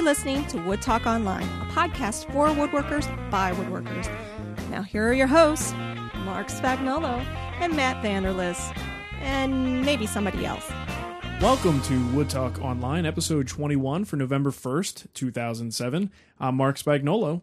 You're listening to Wood Talk Online, a podcast for woodworkers by woodworkers. Now, here are your hosts, Mark Spagnolo and Matt Vanderlist, and maybe somebody else. Welcome to Wood Talk Online, episode 21 for November 1st, 2007. I'm Mark Spagnolo.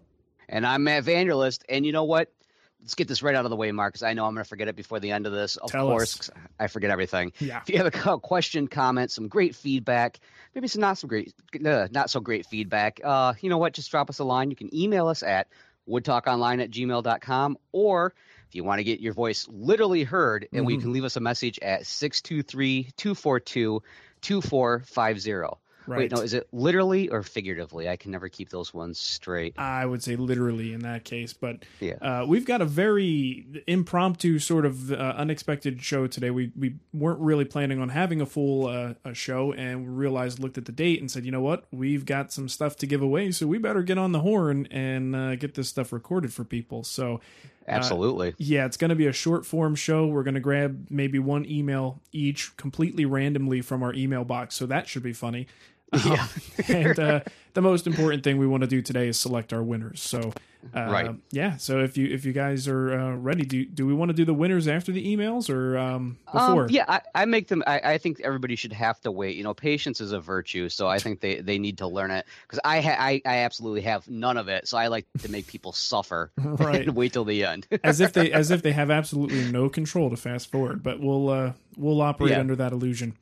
And I'm Matt Vanderlist. And you know what? Let's get this right out of the way, Mark, because I know I'm going to forget it before the end of this. Of Tell course, us. 'cause I forget everything. Yeah. If you have a question, comment, some great feedback, maybe some not so great, uh, not so great feedback, uh, you know what? Just drop us a line. You can email us at woodtalkonline at gmail.com or if you want to get your voice literally heard, and we Mhm. can leave us a message at 623 242 2450. Right. Wait, no, is it literally or figuratively? I can never keep those ones straight. I would say literally in that case, but Yeah. uh, we've got a very impromptu, sort of uh, unexpected show today. We we weren't really planning on having a full uh, a show, and we realized, looked at the date, and said, you know what, we've got some stuff to give away, so we better get on the horn and uh, get this stuff recorded for people. So Absolutely. Yeah, it's going to be a short form show. We're going to grab maybe one email each completely randomly from our email box. So that should be funny. Yeah. and uh, the most important thing we want to do today is select our winners. So, uh, Right. Yeah. So if you if you guys are uh, ready, do do we want to do the winners after the emails or um, Um, before? yeah, I, I make them. I, I think everybody should have to wait. You know, patience is a virtue, so I think they, they need to learn it. Because I, ha- I I absolutely have none of it, so I like to make people suffer Right. and wait till the end. as if they as if they have absolutely no control to fast forward. But we'll uh, we'll operate Yeah. under that illusion.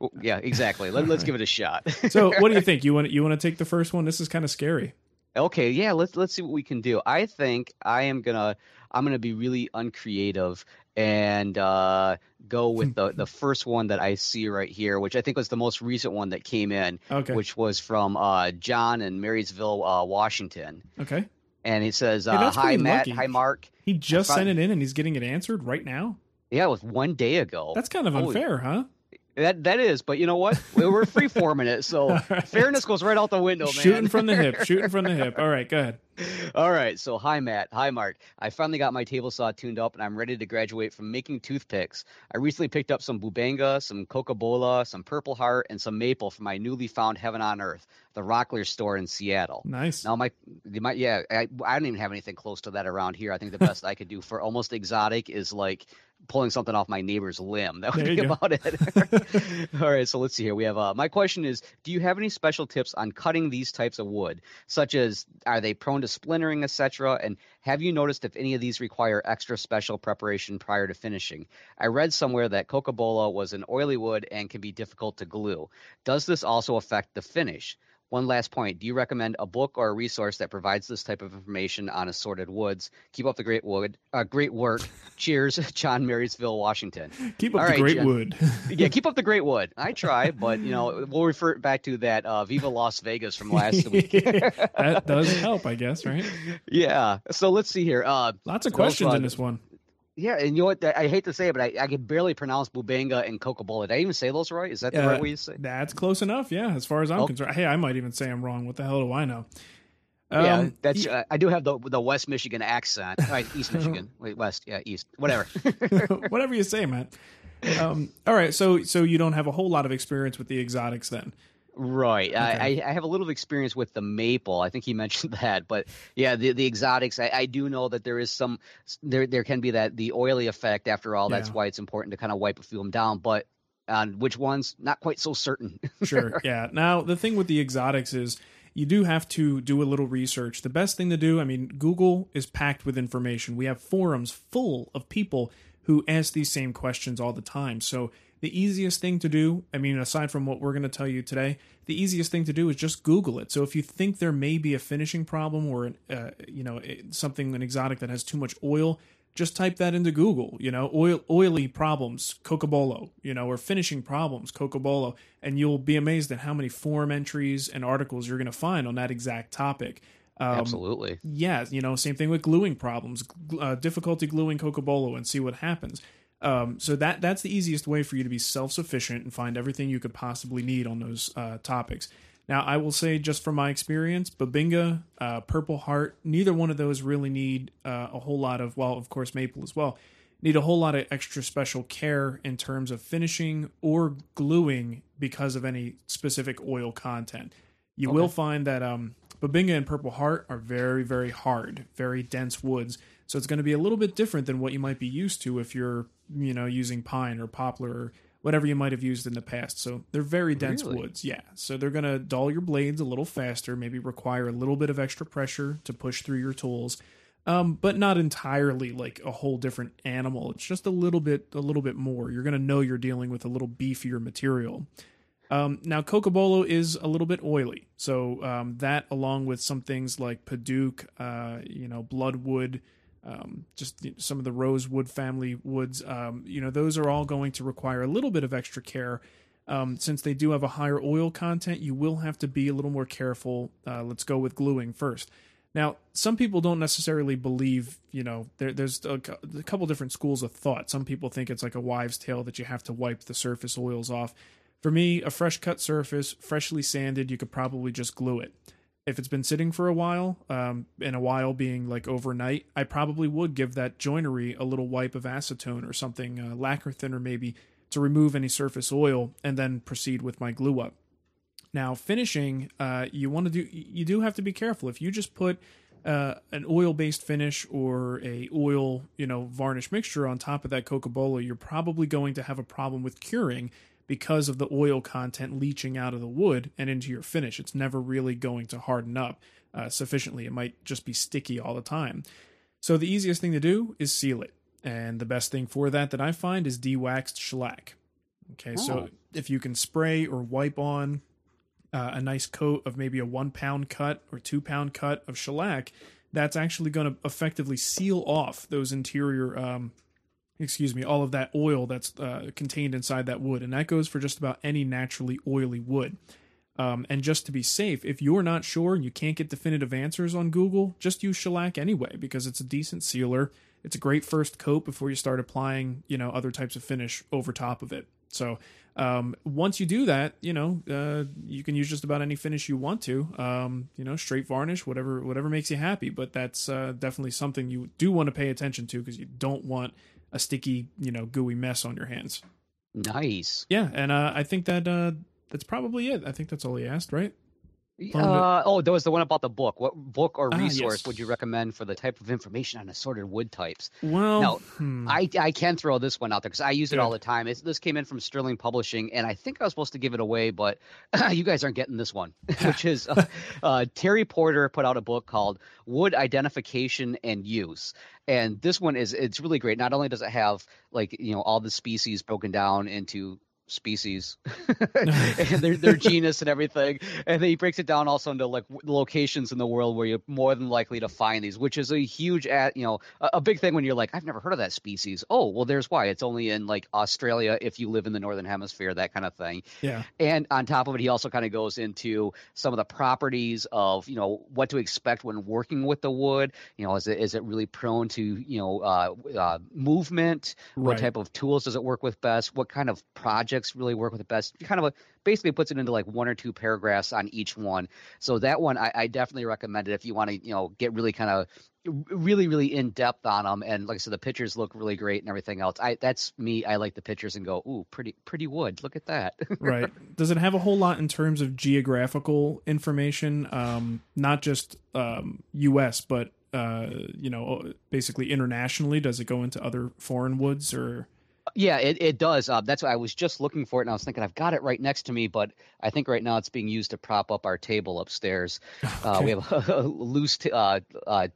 Well, yeah, exactly. Let, let's give it a shot. So, what do you think? You want you want to take the first one? This is kind of scary. Okay, yeah, let's let's see what we can do. I think I am gonna I'm gonna be really uncreative and uh, go with the the first one that I see right here, which I think was the most recent one that came in, Okay. which was from uh, John in Marysville, uh, Washington, Okay. and he says, Hey, uh, "Hi Matt, lucky. hi Mark." He just sent it in and he's getting it answered right now. Yeah, it was one day ago. That's kind of unfair, huh? That that is, but you know what? We- We're free forming it, so right. fairness goes right out the window, man. Shooting from the hip, shooting from the hip. All right, go ahead. All right, so hi Matt, hi Mark. I finally got my table saw tuned up and I'm ready to graduate from making toothpicks. I recently picked up some Bubinga, some Cocobolo, some Purple Heart, and some Maple from my newly found Heaven on Earth, the Rockler store in Seattle. Nice. Now my, might, yeah, I, I don't even have anything close to that around here. I think the best I could do for almost exotic is like pulling something off my neighbor's limb. That would There be about it. All right, so let's see here. We have uh, my question is: Do you have any special tips on cutting these types of wood, such as are they prone to splintering, etc.? And have you noticed if any of these require extra special preparation prior to finishing? I read somewhere that Cocobolo was an oily wood and can be difficult to glue. Does this also affect the finish? One last point. Do you recommend a book or a resource that provides this type of information on assorted woods? Keep up the great wood, uh, great work. Cheers, John Marysville, Washington. Keep up all the right, great Jen. wood. Yeah, keep up the great wood. I try, but you know, we'll refer back to that uh, Viva Las Vegas from last week. that does help, I guess, right? yeah. So let's see here. Uh, Lots of questions in this one. Yeah, and you know what? I hate to say it, but I, I can barely pronounce Bubinga and Cocobolo. Did I even say those right? Is that the Uh, right way to say? That's close enough, yeah, as far as I'm Oh. concerned. Hey, I might even say I'm wrong. What the hell do I know? yeah, Um, that's. Uh, I do have the the West Michigan accent. Right, East Michigan. Wait, West. Yeah, East. Whatever. whatever you say, man. Um, all right, so so you don't have a whole lot of experience with the exotics then. Right. I, Okay. I I have a little experience with the maple. I think he mentioned that, but yeah, the the exotics. I, I do know that there is some there there can be that the oily effect. After all, that's Yeah. why it's important to kind of wipe a few of them down. But on which ones, not quite so certain. Sure. yeah. Now, the thing with the exotics is you do have to do a little research. The best thing to do, I mean, Google is packed with information. We have forums full of people who ask these same questions all the time. So, the easiest thing to do, I mean, aside from what we're going to tell you today, the easiest thing to do is just Google it. So, if you think there may be a finishing problem or, an, uh, you know, something, an exotic that has too much oil, just type that into Google, you know, oil oily problems, Cocobolo, you know, or finishing problems, Cocobolo, and you'll be amazed at how many forum entries and articles you're going to find on that exact topic. Um, Absolutely. yeah, you know, same thing with gluing problems, uh, difficulty gluing Cocobolo, and see what happens. Um, so that that's the easiest way for you to be self sufficient and find everything you could possibly need on those uh, topics. Now, I will say, just from my experience, Bubinga, uh, Purple Heart, neither one of those really need uh, a whole lot of, well, of course, Maple as well, need a whole lot of extra special care in terms of finishing or gluing because of any specific oil content. You Okay. will find that um, Bubinga and Purple Heart are very, very hard, very dense woods. So it's going to be a little bit different than what you might be used to if you're, you know, using pine or poplar or whatever you might have used in the past. So they're very dense Really? woods, yeah. So they're going to dull your blades a little faster, maybe require a little bit of extra pressure to push through your tools um, but not entirely like a whole different animal. It's just a little bit, a little bit more. You're gonna know you're dealing with a little beefier material. Um, now, Cocobolo is a little bit oily, so um, that, along with some things like Padauk, uh, you know, Bloodwood, um, just some of the rosewood family woods, um, you know, those are all going to require a little bit of extra care. Um, since they do have a higher oil content, you will have to be a little more careful. Uh, let's go with gluing first. Now, some people don't necessarily believe, you know, there, there's a, a couple different schools of thought. Some people think it's like a wives' tale that you have to wipe the surface oils off. For me, a fresh cut surface, freshly sanded, you could probably just glue it. If it's been sitting for a while, um, and a while being like overnight, I probably would give that joinery a little wipe of acetone or something, uh, lacquer thinner maybe, to remove any surface oil, and then proceed with my glue up. Now, finishing, uh, you want to do you do have to be careful. If you just put uh, an oil-based finish or a oil, you know, varnish mixture on top of that Cocobolo, you're probably going to have a problem with curing because of the oil content leaching out of the wood and into your finish. It's never really going to harden up uh, sufficiently. It might just be sticky all the time. So the easiest thing to do is seal it, and the best thing for that that I find is de-waxed shellac. Okay, Oh. so if you can spray or wipe on uh, a nice coat of maybe a one pound cut or two pound cut of shellac, that's actually going to effectively seal off those interior, um, excuse me, all of that oil that's uh, contained inside that wood. And that goes for just about any naturally oily wood. Um, and just to be safe, if you're not sure and you can't get definitive answers on Google, just use shellac anyway because it's a decent sealer. It's a great first coat before you start applying, you know, other types of finish over top of it. So um, once you do that, you know, uh, you can use just about any finish you want to. Um, you know, straight varnish, whatever, whatever makes you happy. But that's uh, definitely something you do want to pay attention to because you don't want a sticky, you know, gooey mess on your hands. Nice. Yeah, and uh, I think that uh, that's probably it. I think that's all he asked, right? Uh, oh, there was the one about the book. What book or Ah, resource yes. would you recommend for the type of information on assorted wood types? Well, No, hmm. I, I can throw this one out there because I use it all the time. It's, this came in from Sterling Publishing, and I think I was supposed to give it away, but you guys aren't getting this one, which is uh, uh, Terry Porter put out a book called Wood Identification and Use. And this one is it's really great. Not only does it have like you know all the species broken down into species. And their, their genus and everything. And then he breaks it down also into like locations in the world where you're more than likely to find these which is a huge at you know a, a big thing when you're like i've never heard of that species. Oh well there's why. It's only in like australia if you live in the northern hemisphere that kind of thing. Yeah, and on top of it he also kind of goes into some of the properties of you know what to expect when working with the wood. You know is it is it really prone to you know uh, uh, movement? What type of tools does it work with best? What kind of really work with it best kind of a, basically puts it into like one or two paragraphs on each one so that one i, I definitely recommend it if you want to you know get really kind of really really in depth on them and like i said the pictures look really great and everything else i that's me i like the pictures and go ooh pretty pretty wood look at that right. Does it have a whole lot in terms of geographical information? Um, not just um, U.S., but uh, you know, basically internationally. Does it go into other foreign woods or? Yeah, it, it does. Uh, that's why I was just looking for it, and I was thinking I've got it right next to me, but I think right now it's being used to prop up our table upstairs. Uh, we have a, loose t- uh, uh,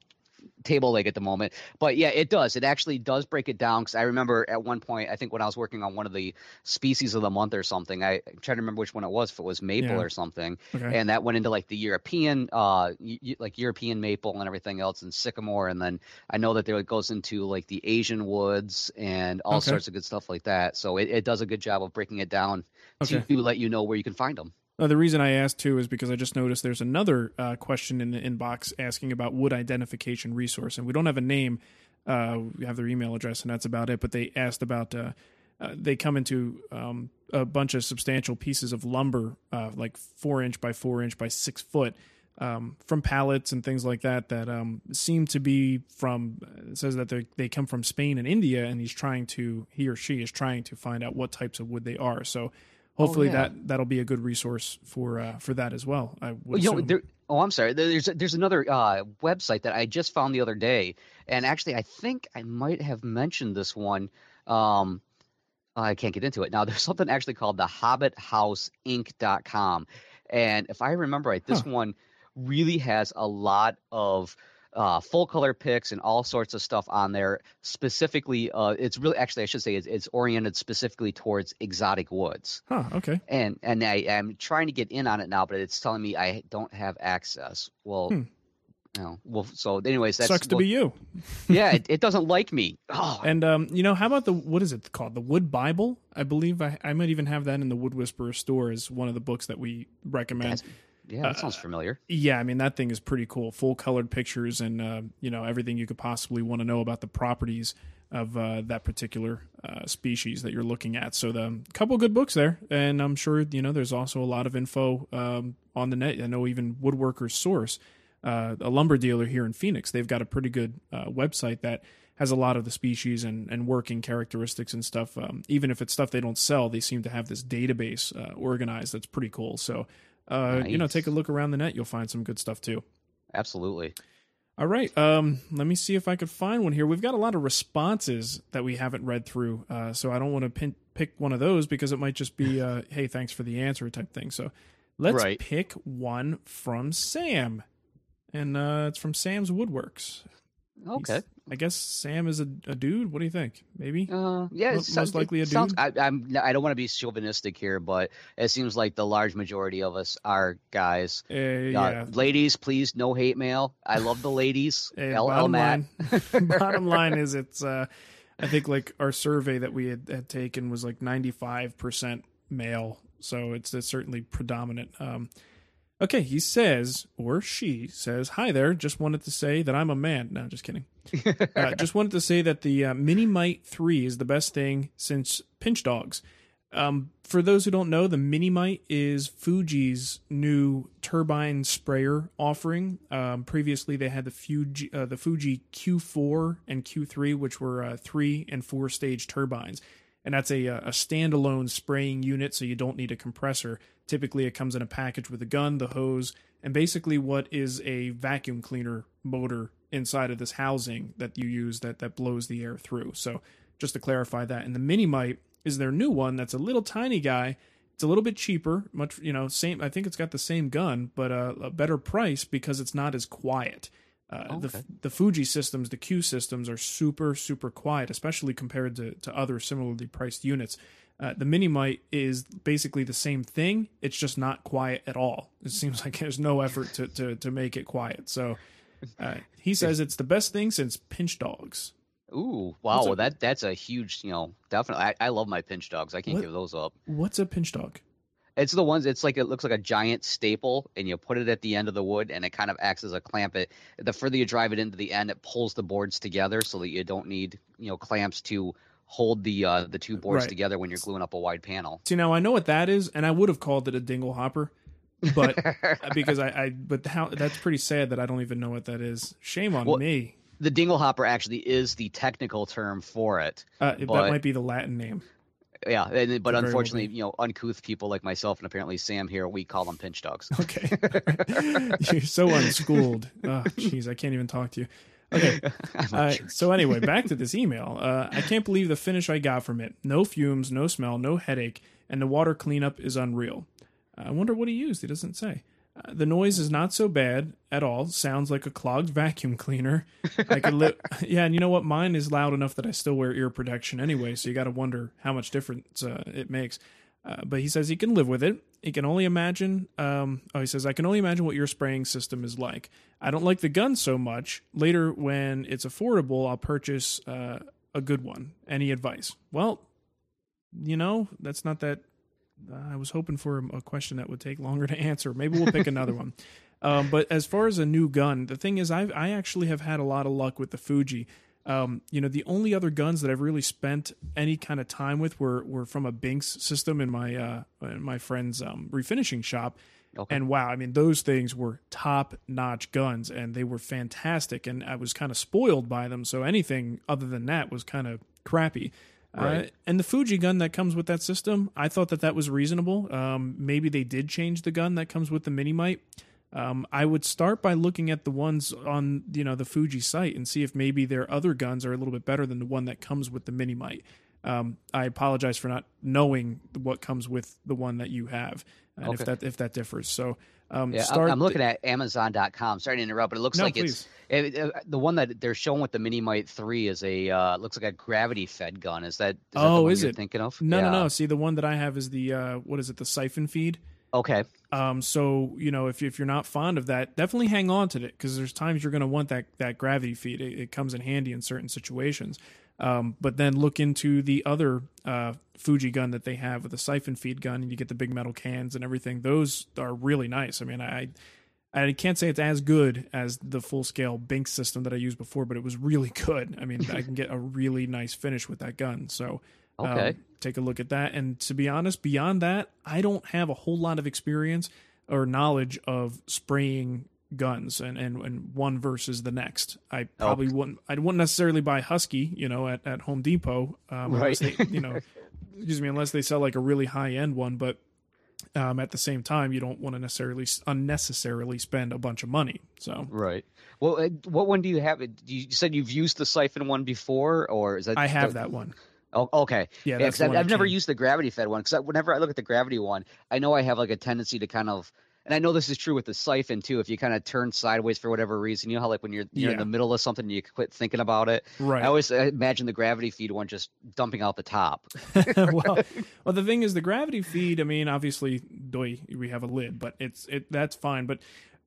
table leg at the moment, but yeah, it does. It actually does break it down because I remember at one point, I think when I was working on one of the species of the month or something, I, trying to remember which one it was, if it was maple Yeah. or something, Okay. and that went into like the European, uh, y- like European maple and everything else, and sycamore, and then I know that there it goes into like the Asian woods and all Okay. sorts of good stuff like that. So it, it does a good job of breaking it down Okay. to let you know where you can find them. Uh, the reason I asked too is because I just noticed there's another uh, question in the inbox asking about wood identification resource, and we don't have a name. Uh, we have their email address, and that's about it. But they asked about uh, uh, they come into um, a bunch of substantial pieces of lumber, uh, like four inch by four inch by six foot, um, from pallets and things like that, that um, seem to be from. Says that they they come from Spain and India, and he's trying to he or she is trying to find out what types of wood they are. So hopefully yeah. that that'll be a good resource for uh, for that as well. I would you know, there, oh, I'm sorry. There's there's another uh, website that I just found the other day, and actually, I think I might have mentioned this one. Um, I can't get into it now. There's something actually called the HobbitHouseInc.com, and if I remember right, this Huh. one really has a lot of uh, full color pics and all sorts of stuff on there. Specifically, uh, it's really actually I should say it's, it's oriented specifically towards exotic woods huh? Okay. and and I am trying to get in on it now, but it's telling me I don't have access. Well, Hmm. no. Well, so anyways, that's Sucks to well, be you. yeah. It, it doesn't like me. Oh, And um, you know, how about the what is it called? The Wood Bible. I believe I, I might even have that in the Wood Whisperer store as one of the books that we recommend. that's, yeah, that sounds familiar. Yeah, I mean that thing is pretty cool. Full colored pictures and uh, you know everything you could possibly want to know about the properties of uh, that particular uh, species that you're looking at. So the couple good books there, and I'm sure you know there's also a lot of info um, on the net. I know even Woodworkers Source, uh, a lumber dealer here in Phoenix, they've got a pretty good uh, website that has a lot of the species and, and working characteristics and stuff. Um, even if it's stuff they don't sell, they seem to have this database uh, organized that's pretty cool. So. Uh, you know, take a look around the net. You'll find some good stuff too. Absolutely. All right. Um, let me see if I could find one here. We've got a lot of responses that we haven't read through, uh, so I don't want to pin- pick one of those because it might just be, uh, "Hey, thanks for the answer" type thing. So let's Right. pick one from Sam, and uh, it's from Sam's Woodworks. Okay. He's- I guess Sam is a, a dude. What do you think? Maybe. Uh, yeah, sounds- most likely a it sounds- dude? I, I'm. I don't want to be chauvinistic here, but it seems like the large majority of us are guys. Uh, Uh, yeah. Ladies, please, no hate mail. I love the ladies. Hey, LL bottom Matt. line, bottom line is it's uh, I think like our survey that we had, had taken was like 95% male. So it's, it's certainly predominant. Um, okay. He says, or she says, hi there. Just wanted to say that I'm a man. No, just kidding. uh, just wanted to say that the uh, Mini Mite 3 is the best thing since Pinch Dogs. Um, for those who don't know, the Mini Mite is Fuji's new turbine sprayer offering. Um, previously, they had the Fuji, uh, the Fuji Q4 and Q3, which were uh, three and four stage turbines, and that's a a standalone spraying unit, so you don't need a compressor. Typically, it comes in a package with a gun, the hose, and basically what is a vacuum cleaner motor inside of this housing that you use that that blows the air through. So just to clarify that, and the Mini Mite is their new one that's a little tiny guy. It's a little bit cheaper, much you know, same. I think it's got the same gun, but uh, a better price because it's not as quiet. Uh, the Okay. the Fuji systems, the Q systems, are super super quiet, especially compared to to other similarly priced units. Uh, the Mini Mite is basically the same thing. It's just not quiet at all. It seems like there's no effort to to, to make it quiet. So uh, he says it's the best thing since Pinch Dogs. Ooh, wow, well, that that's a huge, you know, definitely. I, I love my pinch dogs. I can't What- give those up. What's a pinch dog? It's the ones. It's like it looks like a giant staple, and you put it at the end of the wood, and it kind of acts as a clamp. It the further you drive it into the end, it pulls the boards together, so that you don't need you know clamps to hold the uh, the two boards Right. together when you're gluing up a wide panel. See, now I know what that is, and I would have called it a dingle hopper, but because I, I but how that's pretty sad that I don't even know what that is. Shame on Well, me. the dingle hopper actually is the technical term for it. Uh, that might be the Latin name. Yeah, and, but unfortunately, you know, uncouth people like myself and apparently Sam here, we call them pinch dogs. Okay, you're so unschooled. Oh, jeez, I can't even talk to you. Okay, Uh, sure. so anyway, back to this email. Uh, I can't believe the finish I got from it. No fumes, no smell, no headache, and the water cleanup is unreal. I wonder what he used. He doesn't say. Uh, the noise is not so bad at all. Sounds like a clogged vacuum cleaner. I could live. yeah, and you know what? Mine is loud enough that I still wear ear protection anyway. So you got to wonder how much difference uh, it makes. Uh, but he says he can live with it. He can only imagine. Um, oh, he says I can only imagine what your spraying system is like. I don't like the gun so much. Later, when it's affordable, I'll purchase uh, a good one. Any advice? Well, you know, that's not that. Uh, I was hoping for a, question that would take longer to answer. Maybe we'll pick another one. Um, but as far as a new gun, the thing is, I I actually have had a lot of luck with the Fuji. Um, you know, the only other guns that I've really spent any kind of time with were were from a Binks system in my uh, in my friend's um, refinishing shop. Okay. And wow, I mean, those things were top notch guns and they were fantastic. And I was kind of spoiled by them. So anything other than that was kind of crappy. Uh, and the Fuji gun that comes with that system, I thought that that was reasonable. Um, maybe they did change the gun that comes with the Mini Mite. Um, I would start by looking at the ones on you know the Fuji site and see if maybe their other guns are a little bit better than the one that comes with the Mini Mite. Um, I apologize for not knowing what comes with the one that you have, and Okay. if that if that differs. So um, Yeah, I'm- start. I'm looking at Amazon.com. Sorry to interrupt, but it looks No, like it's it, it- the one that they're showing with the Mini Mite Three is a uh, looks like a gravity fed gun. Is that, is that the Oh, one is you're it? thinking of? no, no, no. See, the one that I have is the uh, what is it? The siphon feed. Okay, Um, so you know, if if you're not fond of that, definitely hang on to it because there's times you're going to want that that gravity feed. It, it comes in handy in certain situations. Um, but then look into the other uh, Fuji gun that they have with the siphon feed gun, and you get the big metal cans and everything. Those are really nice. I mean, I I can't say it's as good as the full scale Bink system that I used before, but it was really good. I mean, I can get a really nice finish with that gun. So um, Okay. take a look at that. And to be honest, beyond that, I don't have a whole lot of experience or knowledge of spraying guns and, and, and one versus the next. I probably wouldn't I wouldn't necessarily buy Husky, you know, at, at Home Depot. Um unless Right. they, you know excuse me, unless they sell like a really high end one, but um, at the same time, you don't want to necessarily unnecessarily spend a bunch of money. So right. Well, uh, what one do you have? You said you've used the siphon one before, or is that? I have that one. Oh, okay. Yeah, Yeah, that's 'cause the I've, I've never used the gravity fed one because whenever I look at the gravity one, I know I have like a tendency to kind of, and I know this is true with the siphon too. If you kind of turn sideways for whatever reason, you know how like when you're you're in the middle of something and you quit thinking about it. Right. I always imagine the gravity feed one just dumping out the top. well, well, the thing is, the gravity feed. I mean, obviously, doy, we have a lid, but it's it that's fine. But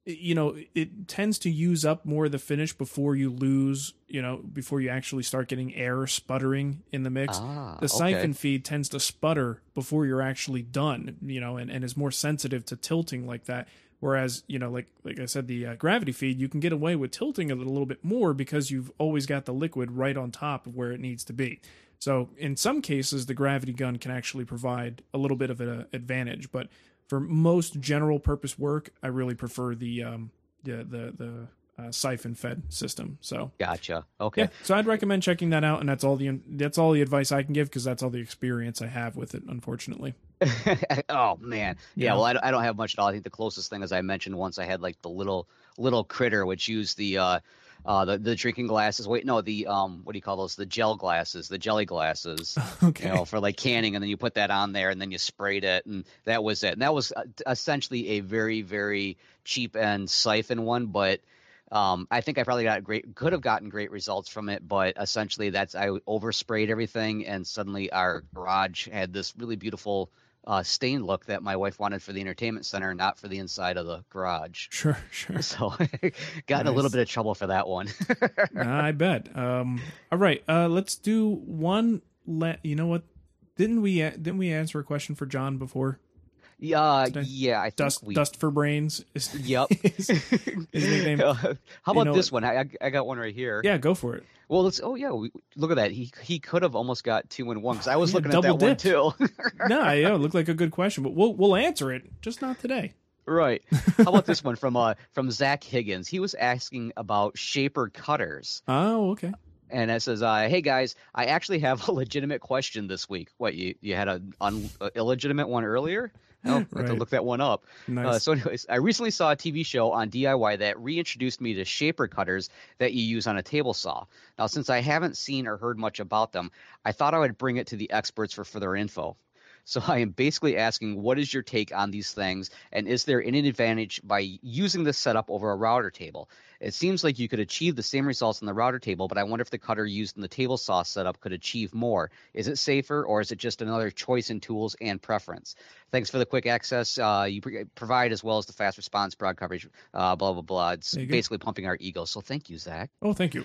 you know, it tends to use up more of the finish before you lose. You know, before you actually start getting air sputtering in the mix. Ah, the okay. siphon feed tends to sputter before you're actually done. You know, and, and is more sensitive to tilting like that. Whereas, you know, like like I said, the uh, gravity feed, you can get away with tilting it a little bit more because you've always got the liquid right on top of where it needs to be. So in some cases, the gravity gun can actually provide a little bit of an advantage. But for most general purpose work, I really prefer the um, the the, the uh, siphon fed system. So Gotcha. Okay. yeah, so I'd recommend checking that out, and that's all the that's all the advice I can give because that's all the experience I have with it. Unfortunately, oh man, yeah. Yeah. Well, I, don't- I don't have much at all. I think the closest thing, as I mentioned once, I had like the little little critter which used the uh, uh, the the drinking glasses. Wait, no, the um, what do you call those? The gel glasses, the jelly glasses. okay, You know, for like canning, and then you put that on there, and then you sprayed it, and that was it. And that was uh, essentially a very, very cheap and siphon one, but um, I think I probably got great, could have gotten great results from it, but essentially that's I oversprayed everything, and suddenly our garage had this really beautiful uh, stain look that my wife wanted for the entertainment center, not for the inside of the garage. sure, sure. So got in a little bit of trouble for that one. I bet. Um, all right, uh, let's do one. Let you know what? Didn't we didn't we answer a question for John before? Yeah, I- yeah, I think Dust we. Dust for brains. Is, Yep. is- his nickname. Uh, How You about know- this one? I, I got one right here. yeah, go for it. Well, let's. Oh yeah, we, look at that. He he could have almost got two and one because I was Yeah, looking at that dipped. one too. No, yeah, it looked like a good question, but we'll we'll answer it, just not today. right. How about this one from uh from Zach Higgins? He was asking about shaper cutters, Oh, okay. and it says, uh, "Hey guys, I actually have a legitimate question this week. What you you had a un, illegitimate one earlier? Oh, I have to look that one up. Nice. Uh, so, anyways, I recently saw a TV show on DIY that reintroduced me to shaper cutters that you use on a table saw. Now, since I haven't seen or heard much about them, I thought I would bring it to the experts for further info. So, I am basically asking, what is your take on these things, and is there any advantage by using this setup over a router table? It seems like you could achieve the same results in the router table, but I wonder if the cutter used in the table saw setup could achieve more. Is it safer, or is it just another choice in tools and preference? Thanks for the quick access uh, you pre- provide, as well as the fast response, broad coverage, uh, blah blah blah. It's There you go. basically pumping our ego. So thank you, Zach. oh, thank you.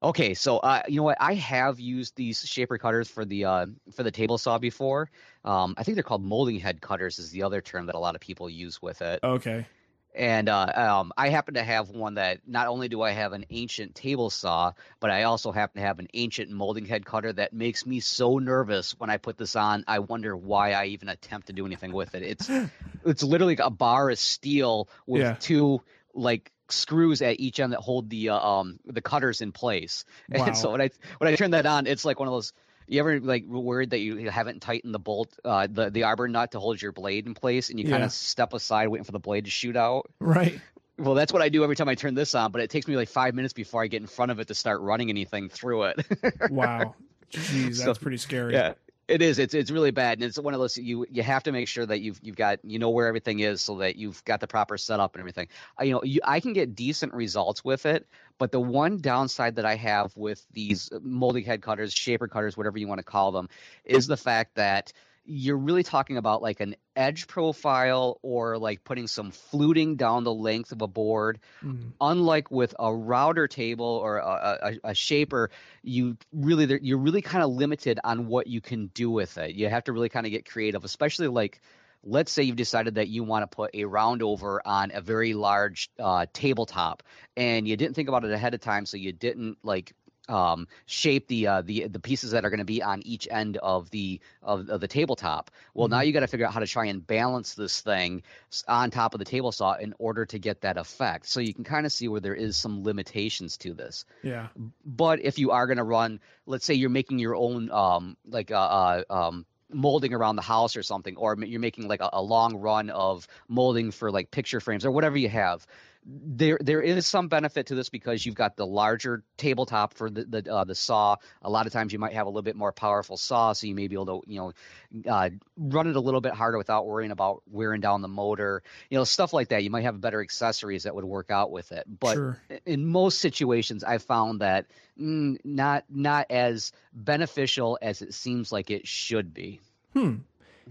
Okay, so uh, you know what? I have used these shaper cutters for the uh, for the table saw before. Um, I think they're called molding head cutters is the other term that a lot of people use with it. Okay. And uh, um, I happen to have one that not only do I have an ancient table saw, but I also happen to have an ancient molding head cutter that makes me so nervous when I put this on. I wonder why I even attempt to do anything with it. It's it's literally a bar of steel with Yeah. two like screws at each end that hold the uh, um the cutters in place. Wow. And so when I when I turn that on, it's like one of those You ever like worried that you haven't tightened the bolt, uh, the the arbor nut to hold your blade in place, and you kind of step aside waiting for the blade to shoot out? Right. Well, that's what I do every time I turn this on, but it takes me like five minutes before I get in front of it to start running anything through it. Wow. Jeez, So, that's pretty scary. yeah. It is. It's it's really bad, and it's one of those you you have to make sure that you've you've got you know where everything is, so that you've got the proper setup and everything. You know, you, I can get decent results with it, but the one downside that I have with these molding head cutters, shaper cutters, whatever you want to call them, is the fact that you're really talking about like an edge profile or like putting some fluting down the length of a board Mm. unlike with a router table or a, a, a shaper, you really you're really kind of limited on what you can do with it. You have to really kind of get creative, especially like let's say you've decided that you want to put a round over on a very large uh, tabletop and you didn't think about it ahead of time, so you didn't like um, shape the uh, the the pieces that are going to be on each end of the of, of the tabletop. Well, now you got to figure out how to try and balance this thing on top of the table saw in order to get that effect. So you can kind of see where there is some limitations to this. Yeah. But if you are going to run, let's say you're making your own um, like uh, uh, um, molding around the house or something, or you're making like a, a long run of molding for like picture frames or whatever you have. There, there is some benefit to this because you've got the larger tabletop for the the, uh, the saw. A lot of times you might have a little bit more powerful saw, so you may be able to, you know, uh, run it a little bit harder without worrying about wearing down the motor. You know, stuff like that. You might have better accessories that would work out with it. But Sure. in most situations, I've found that mm, not not as beneficial as it seems like it should be. Hmm.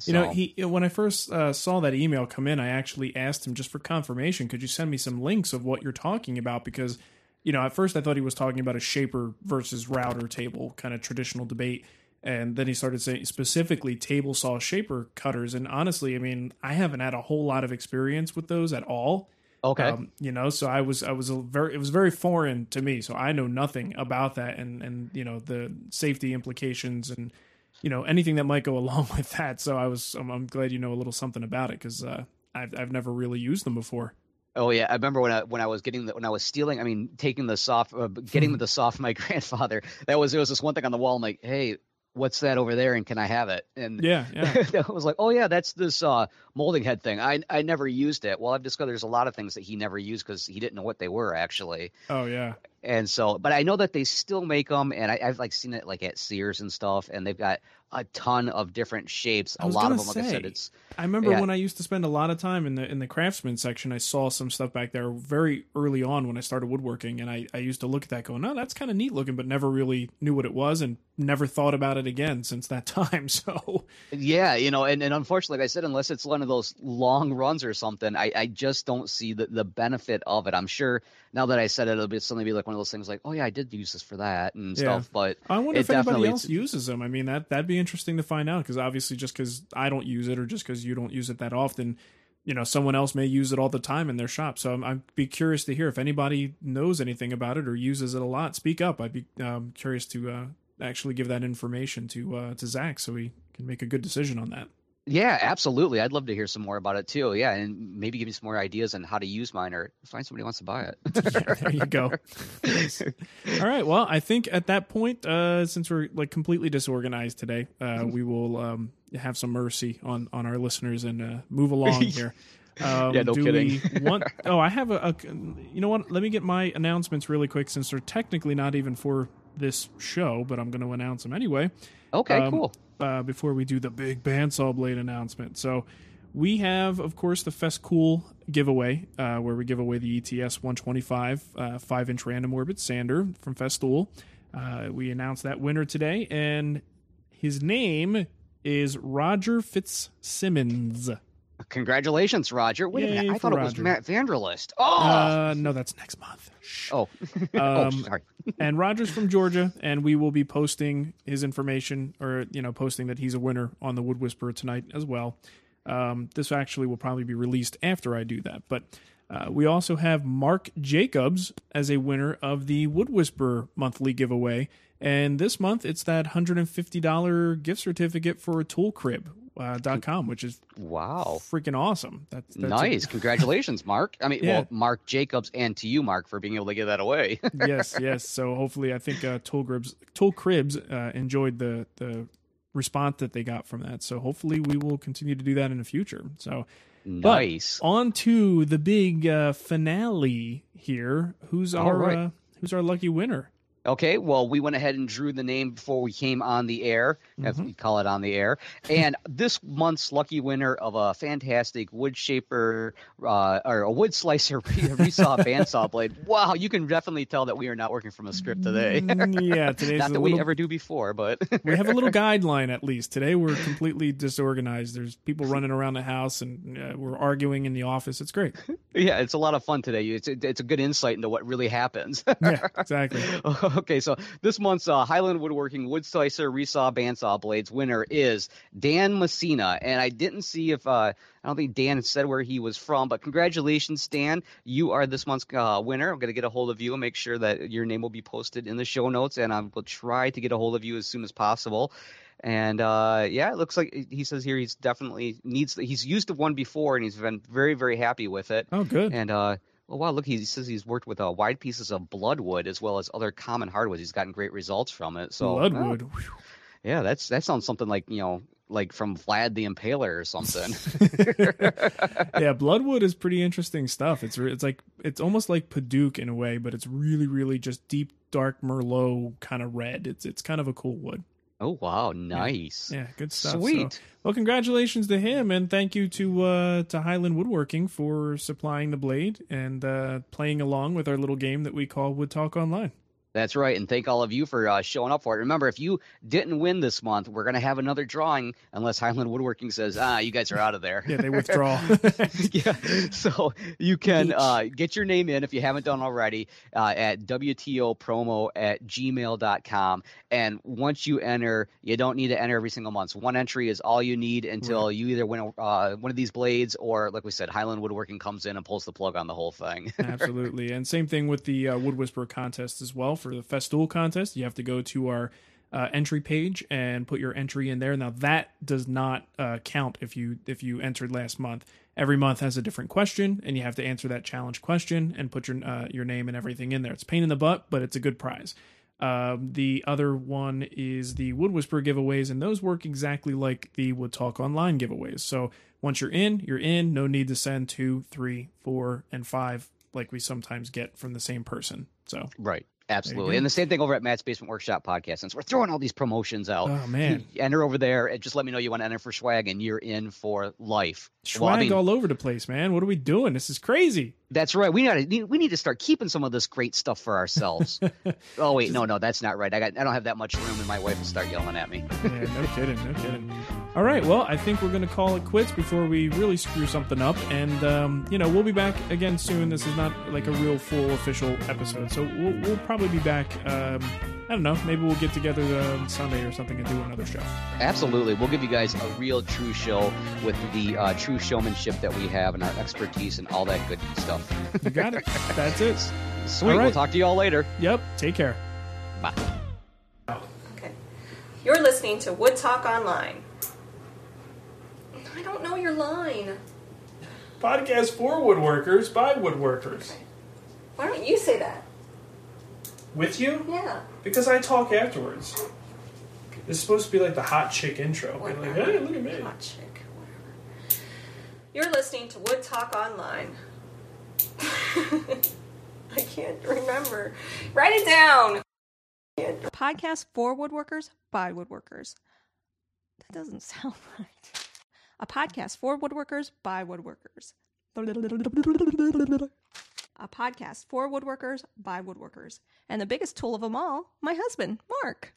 You know, he when I first uh, saw that email come in, I actually asked him just for confirmation. Could you send me some links of what you're talking about? Because you know, at first I thought he was talking about a shaper versus router table kind of traditional debate, and then he started saying specifically table saw shaper cutters. And honestly, I mean, I haven't had a whole lot of experience with those at all. okay. Um, you know, so I was I was a very it was very foreign to me. So I know nothing about that and and you know the safety implications and you know anything that might go along with that. So I was I'm, I'm glad you know a little something about it because uh, I've I've never really used them before. Oh yeah, I remember when I when I was getting the when I was stealing. I mean, taking the soft, uh, getting Hmm. the soft. from My grandfather. That was there was this one thing on the wall. I'm like, hey, what's that over there? And can I have it? And Yeah, yeah. I was like, oh yeah, that's this uh, molding head thing. I I never used it. Well, I've discovered there's a lot of things that he never used because he didn't know what they were actually. oh yeah. And so, but I know that they still make them, and I, I've like seen it like at Sears and stuff, and they've got a ton of different shapes. A lot of them, like I said, it's I remember Yeah. when I used to spend a lot of time in the in the craftsman section. I saw some stuff back there very early on when I started woodworking, and I, I used to look at that going, "Oh, that's kind of neat looking," but never really knew what it was, and never thought about it again since that time. So Yeah, you know, and, and unfortunately, like I said, unless it's one of those long runs or something, I, I just don't see the, the benefit of it. I'm sure now that I said it, it'll be suddenly be like one of those things like, oh yeah, I did use this for that and Yeah. stuff. But I wonder if anybody else uses them. I mean, that that'd be interesting to find out because obviously, just because I don't use it or just because you don't use it that often, you know, someone else may use it all the time in their shop. So I'm, I'd be curious to hear if anybody knows anything about it or uses it a lot. Speak up. I'd be um, curious to uh, actually give that information to uh, to Zach so he can make a good decision on that. Yeah, absolutely. I'd love to hear some more about it too. Yeah, and maybe give me some more ideas on how to use mine or find somebody who wants to buy it. yeah, there you go. All right. Well, I think at that point, uh, since we're like completely disorganized today, uh, we will um, have some mercy on on our listeners and uh, move along here. Um, Yeah, no do kidding. We want, oh, I have a, a. You know what? Let me get my announcements really quick since they're technically not even for this show, but I'm going to announce them anyway okay, Um, cool. Uh, before we do the big bandsaw blade announcement. So we have, of course, the Festool giveaway, uh, where we give away the ETS 125 uh, 5 inch random orbit sander from Festool. Uh, we announced that winner today, and his name is Roger Fitzsimmons. Congratulations, Roger. Wait a minute, I thought it was Matt Vanderlist. Oh, Uh, no, that's next month. Shh. oh, oh, um, sorry. and Roger's from Georgia, and we will be posting his information, or you know, posting that he's a winner on the Wood Whisperer tonight as well. Um, this actually will probably be released after I do that, but uh, we also have Mark Jacobs as a winner of the Wood Whisperer monthly giveaway, and this month it's that hundred and fifty dollar gift certificate for a tool crib. Uh, dot com, which is Wow. freaking awesome. That's, that's a- nice. Congratulations, Mark. I mean, Yeah. well, Mark Jacobs and to you, Mark, for being able to give that away. yes, yes. So hopefully, I think uh, Tool Cribs, Tool Cribs uh, enjoyed the the response that they got from that. So hopefully, we will continue to do that in the future. So nice. on to the big uh, finale here. Who's All our right. uh, who's our lucky winner? Okay, well, we went ahead and drew the name before we came on the air, if Mm-hmm. we call it on the air. And this month's lucky winner of a fantastic wood shaper uh, or a wood slicer resaw bandsaw blade. Wow, you can definitely tell that we are not working from a script today. Mm, yeah, today's not that little, we ever do before, but we have a little guideline at least. Today we're completely disorganized. There's people running around the house and uh, we're arguing in the office. It's great. yeah, it's a lot of fun today. It's it's a good insight into what really happens. Yeah, exactly. Okay, so this month's uh, Highland Woodworking Wood Slicer Resaw Bandsaw Blades winner is Dan Messina, and I didn't see if uh, I don't think Dan said where he was from, but congratulations, Dan! You are this month's uh, winner. I'm going to get a hold of you and make sure that your name will be posted in the show notes, and I will try to get a hold of you as soon as possible. And uh, yeah, it looks like he says here he's definitely needs. He's used the one before, and he's been very very happy with it. Oh, good. And uh, oh wow, look, he says he's worked with uh, wide pieces of bloodwood as well as other common hardwoods. He's gotten great results from it. So Bloodwood. yeah, that's that sounds something like you know like from Vlad the Impaler or something. yeah, Bloodwood is pretty interesting stuff. It's re- it's like it's almost like Padauk in a way, but it's really really just deep dark Merlot kind of red. It's it's kind of a cool wood. Oh wow, nice. Yeah, good stuff. So- Sweet. well, congratulations to him, and thank you to uh, to Highland Woodworking for supplying the blade and uh, playing along with our little game that we call Wood Talk Online. That's right, and thank all of you for uh, showing up for it. Remember, if you didn't win this month, we're gonna have another drawing unless Highland Woodworking says, ah, you guys are out of there. Yeah, they withdraw. yeah. So you can uh, get your name in if you haven't done already uh, at WTOpromo at gmail.com. And once you enter, you don't need to enter every single month. So one entry is all you need until you either win uh, one of these blades or, like we said, Highland Woodworking comes in and pulls the plug on the whole thing. Absolutely. And same thing with the uh, Wood Whisperer contest as well. For the Festool contest, you have to go to our uh, entry page and put your entry in there. Now that does not uh, count if you if you entered last month. Every month has a different question, and you have to answer that challenge question and put your uh, your name and everything in there. It's pain in the butt, but it's a good prize. Um, the other one is the Wood Whisperer giveaways, and those work exactly like the Wood Talk Online giveaways. So once you're in, you're in. No need to send two, three, four, and five like we sometimes get from the same person. So, right. Absolutely. And the same thing over at Matt's Basement Workshop podcast. Since we're throwing all these promotions out, oh man, enter over there and just let me know you want to enter for swag and you're in for life. swag Well, I mean, all over the place, man. What are we doing? This is crazy. That's right. We need we need to start keeping some of this great stuff for ourselves. oh wait, no, no, that's not right. I got I don't have that much room, and my wife will start yelling at me. Yeah, no kidding, no kidding. All right, well, I think we're going to call it quits before we really screw something up. And, um, you know, we'll be back again soon. This is not like a real full official episode. So we'll, we'll probably be back. Um, I don't know. Maybe we'll get together uh, Sunday or something and do another show. Absolutely, we'll give you guys a real true show with the uh, true showmanship that we have and our expertise and all that good stuff. You got it. That's it. Sweet. All right. We'll talk to you all later. Yep. Take care. Bye. Okay. You're listening to Wood Talk Online. I don't know your line. Podcast for woodworkers by woodworkers. Why don't you say that? With you? Yeah. Because I talk afterwards. This is supposed to be like the hot chick intro. Like, hey, look at me. Hot chick, whatever. You're listening to Wood Talk Online. I can't remember. Write it down. Podcast for woodworkers by woodworkers. That doesn't sound right. A podcast for woodworkers by woodworkers. A podcast for woodworkers by woodworkers. And the biggest tool of them all, my husband, Mark.